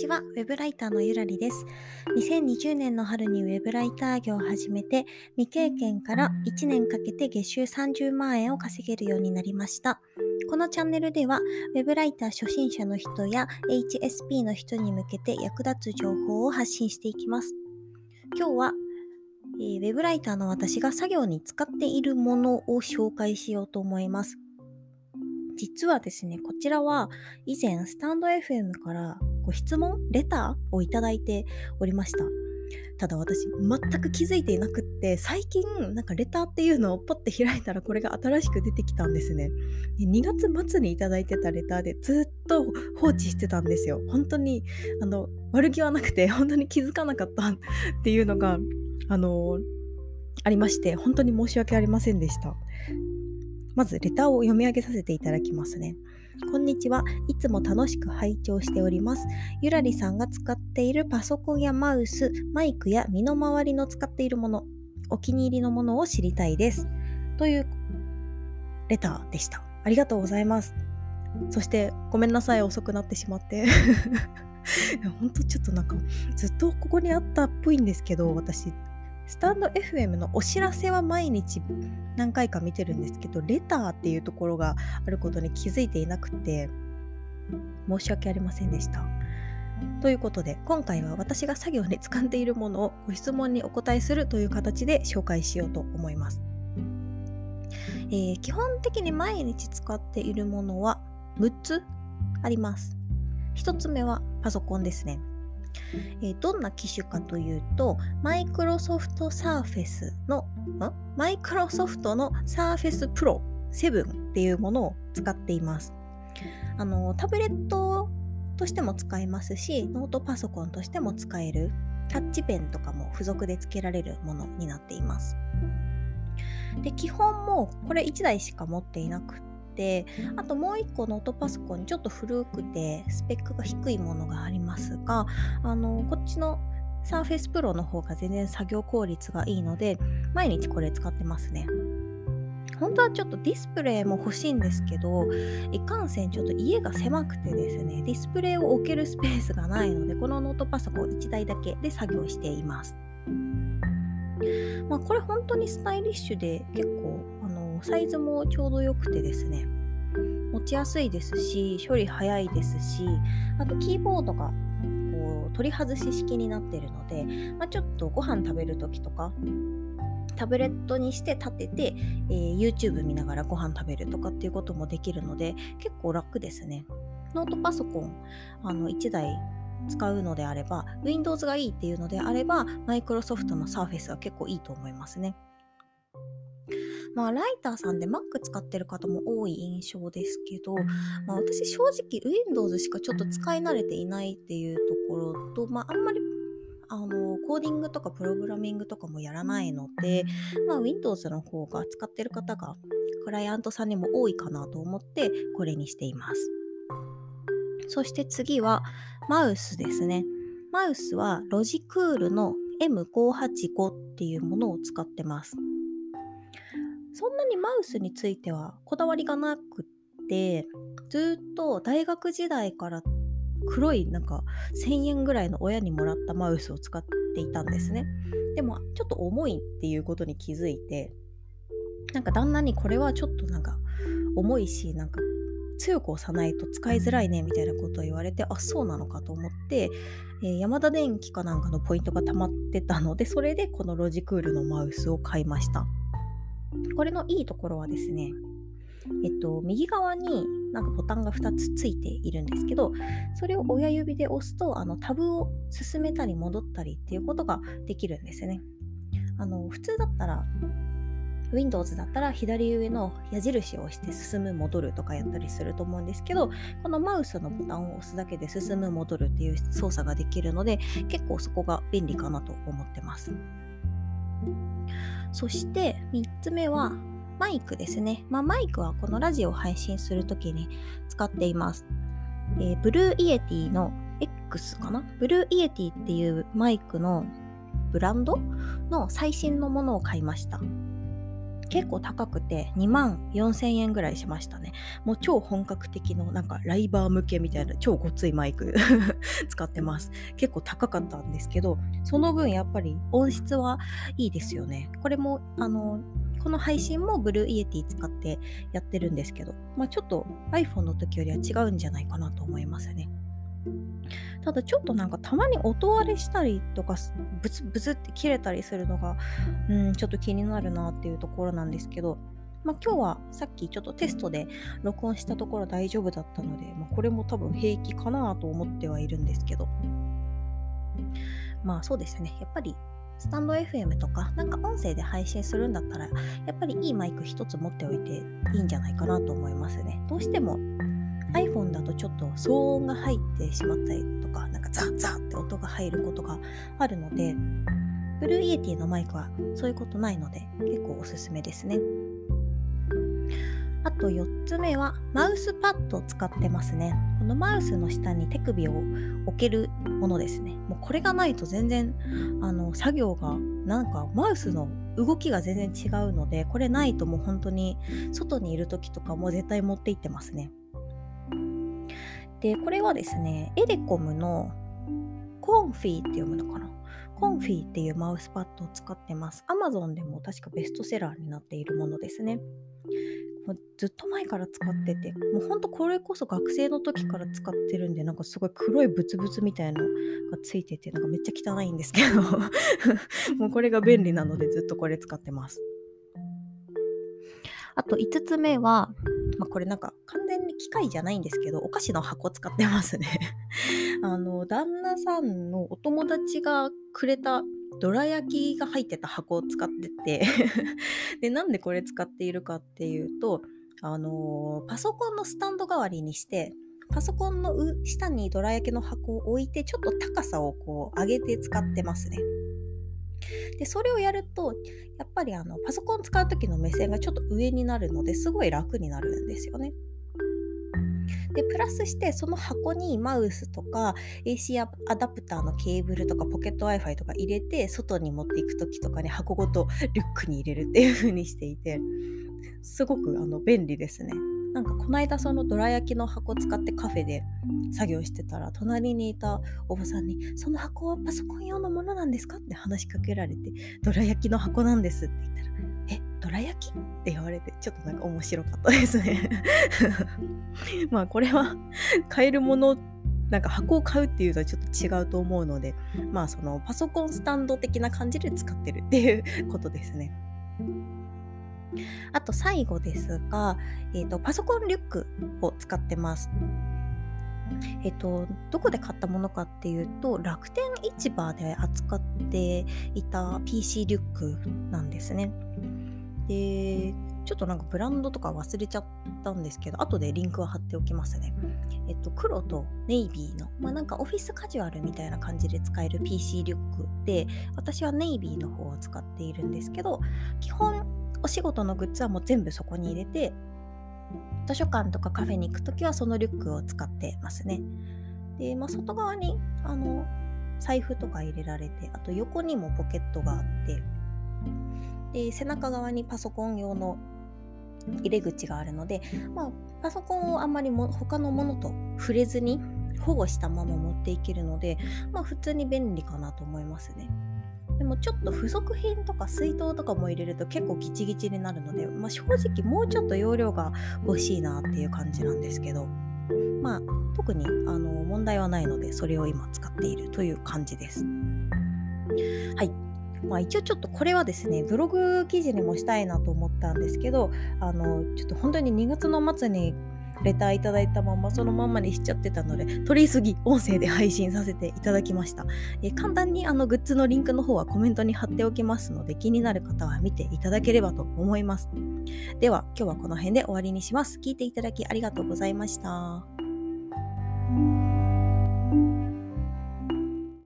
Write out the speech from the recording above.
ちは、ウェブライターのゆらりです。2020年の春にウェブライター業を始めて、未経験から1年かけて月収30万円を稼げるようになりました。このチャンネルでは、ウェブライター初心者の人や HSP の人に向けて役立つ情報を発信していきます。今日は、えー、ウェブライターの私が作業に使っているものを紹介しようと思います。実はですね、こちらは以前スタンド FM からご質問レターをいただいておりました。ただ私全く気づいていなくって最近なんかレターっていうのをポッて開いたらこれが新しく出てきたんですね。2月末にいただいてたレターでずっと放置してたんですよ。本当にあの悪気はなくて本当に気づかなかったっていうのがあのありまして本当に申し訳ありませんでした。まずレターを読み上げさせていただきますね。こんにちは。いつも楽しく拝聴しております。ゆらりさんが使っているパソコンやマウス、マイクや身の回りの使っているもの、お気に入りのものを知りたいです。というレターでした。ありがとうございます。そしてごめんなさい、遅くなってしまって。本当ちょっとなんかずっとここにあったっぽいんですけど、私スタンド FM のお知らせは毎日何回か見てるんですけど、レターっていうところがあることに気づいていなくて、申し訳ありませんでした。ということで、今回は私が作業で使っているものをご質問にお答えするという形で紹介しようと思います。えー、基本的に毎日使っているものは6つあります。1つ目はパソコンですね。え、どんな機種かというと、マイクロソフトサーフェスの、マイクロソフトのサーフェスプロ7っていうものを使っています。あの、タブレットとしても使えますし、ノートパソコンとしても使える、タッチペンとかも付属で付けられるものになっています。で、基本もこれ1台しか持っていなくてあともう1個ノートパソコンちょっと古くてスペックが低いものがありますがあのこっちのサーフェスプロの方が全然作業効率がいいので毎日これ使ってますね。本当はちょっとディスプレイも欲しいんですけどいかんせんちょっと家が狭くてですねディスプレイを置けるスペースがないのでこのノートパソコン1台だけで作業しています。まあ、これ本当にスタイリッシュで結構サイズもちょうど良くてですね持ちやすいですし処理早いですしあとキーボードがこう取り外し式になってるので、まあ、ちょっとご飯食べる時とかタブレットにして立てて、えー、YouTube 見ながらご飯食べるとかっていうこともできるので結構楽ですね。ノートパソコンあの1台使うのであれば Windows がいいっていうのであればマイクロソフトの Surface は結構いいと思いますね。まあ、ライターさんで Mac 使ってる方も多い印象ですけど、まあ、私正直 Windows しかちょっと使い慣れていないっていうところと、まあ、あんまりあのコーディングとかプログラミングとかもやらないので、まあ、Windows の方が使ってる方がクライアントさんにも多いかなと思ってこれにしています。そして次はマウスですね。マウスはロジクールの M585 っていうものを使ってます。そんなにマウスについてはこだわりがなくってずっと大学時代から黒いなんか1000円ぐらいの親にもらったマウスを使っていたんですね。でもちょっと重いっていうことに気づいてなんか旦那にこれはちょっとなんか重いしなんか強く押さないと使いづらいねみたいなことを言われてあそうなのかと思って、えー、ヤマダ電機かなんかのポイントが溜まってたのでそれでこのロジクールのマウスを買いましたこれのいいところはですね、えっと、右側になんかボタンが2つついているんですけど、それを親指で押すと、あのタブを進めたり戻ったりっていうことができるんですね。あの普通だったら Windows だったら左上の矢印を押して進む戻るとかやったりすると思うんですけどこのマウスのボタンを押すだけで進む戻るっていう操作ができるので結構そこが便利かなと思ってます。そして3つ目はマイクですね。まあ、マイクはこのラジオを配信するときに使っています。えー、 Blue Yeti の X かな？ Blue Yeti っていうマイクのブランドの最新のものを買いました。結構高くて2万4000円ぐらいしましたね。もう超本格的のなんかライバー向けみたいな超ごついマイク 使ってます。結構高かったんですけど、その分やっぱり音質はいいですよね。これもあのこの配信も Blue Yeti 使ってやってるんですけど、まあ、ちょっと iPhone の時よりは違うんじゃないかなと思いますね。ただちょっとなんかたまに音割れしたりとかブツブツって切れたりするのがうんちょっと気になるなっていうところなんですけどまあ、今日はさっきちょっとテストで録音したところ大丈夫だったので、まあ、これも多分平気かなと思ってはいるんですけど。まあそうですね。やっぱりスタンド FM とかなんか音声で配信するんだったらやっぱりいいマイク一つ持っておいていいんじゃないかなと思いますね。どうしても iPhone だとちょっと騒音が入ってしまったりとか、なんかザッザッって音が入ることがあるので、 Blue Yeti のマイクはそういうことないので結構おすすめですね。あと4つ目はマウスパッドを使ってますね。このマウスの下に手首を置けるものですね。もうこれがないと全然あの作業がなんかマウスの動きが全然違うのでこれないともう本当に外にいる時とかも絶対持って行ってますね。で、これはですね、エレコムのコンフィーって読むのかな？コンフィーっていうマウスパッドを使ってます。Amazon でも確かベストセラーになっているものですね。もうずっと前から使ってて、もうほんとこれこそ学生の時から使ってるんで、なんかすごい黒いブツブツみたいのがついてて、なんかめっちゃ汚いんですけど もうこれが便利なのでずっとこれ使ってます。あと5つ目は、まあ、これなんか完全に機械じゃないんですけど、お菓子の箱使ってますね あの、旦那さんのお友達がくれたどら焼きが入ってた箱を使ってて で、なんでこれ使っているかっていうと、あのパソコンのスタンド代わりにして、パソコンの下にどら焼きの箱を置いて、ちょっと高さをこう上げて使ってますね。でそれをやるとやっぱりあのパソコン使う時の目線がちょっと上になるのですごい楽になるんですよね。でプラスしてその箱にマウスとか AC アダプターのケーブルとかポケット Wi-Fi とか入れて外に持っていく時とかに箱ごとリュックに入れるっていう風にしていてすごくあの便利ですね。なんかこの間そのどら焼きの箱使ってカフェで作業してたら隣にいたおばさんに「その箱はパソコン用のものなんですか?」って話しかけられて「どら焼きの箱なんです」って言ったら「えどら焼き?」って言われてちょっとなんか面白かったですね まあこれは 買えるものなんか箱を買うっていうとはちょっと違うと思うのでまあそのパソコンスタンド的な感じで使ってるっていうことですね。あと最後ですが、えーと、パソコンリュックを使ってます。えっと、どこで買ったものかっていうと楽天市場で扱っていた PC リュックなんですね。でちょっとなんかブランドとか忘れちゃったんですけど後でリンクは貼っておきますね。えっと黒とネイビーのまあなんかオフィスカジュアルみたいな感じで使える PC リュックで私はネイビーの方を使っているんですけど基本お仕事のグッズはもう全部そこに入れて図書館とかカフェに行く時はそのリュックを使ってますね。で、まあ、外側にあの財布とか入れられてあと横にもポケットがあってで背中側にパソコン用の入れ口があるので、まあ、パソコンをあんまりも他のものと触れずに保護したまま持っていけるので、まあ、普通に便利かなと思いますね。でもちょっと付属品とか水筒とかも入れると結構ギチギチになるので、まあ、正直もうちょっと容量が欲しいなっていう感じなんですけどまあ特にあの問題はないのでそれを今使っているという感じです。はいまあ、一応ちょっとこれはですねブログ記事にもしたいなと思ったんですけどあのちょっと本当に2月の末にレターいただいたままそのままにしちゃってたので取りすぎ音声で配信させていただきました、え、簡単にあのグッズのリンクの方はコメントに貼っておきますので気になる方は見ていただければと思います。では今日はこの辺で終わりにします。聞いていただきありがとうございました。